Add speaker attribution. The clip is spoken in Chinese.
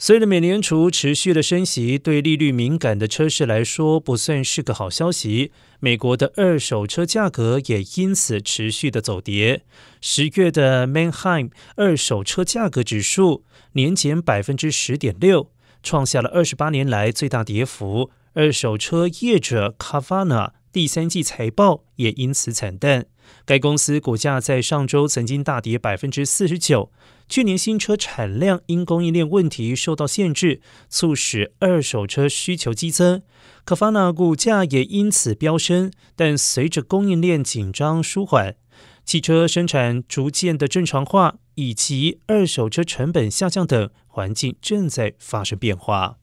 Speaker 1: 随着美联储持续的升息，对利率敏感的车市来说不算是个好消息。美国的二手车价格也因此持续的走跌。十月的 Manheim 二手车价格指数年减百分之十点六，创下了二十八年来最大跌幅。二手车业者 Carvana 第三季财报也因此惨淡。该公司股价在上周曾经大跌百分之四十九。去年新车产量因供应链问题受到限制，促使二手车需求激增，可发纳股价也因此飙升。但随着供应链紧张舒缓，汽车生产逐渐的正常化，以及二手车成本下降等环境正在发生变化。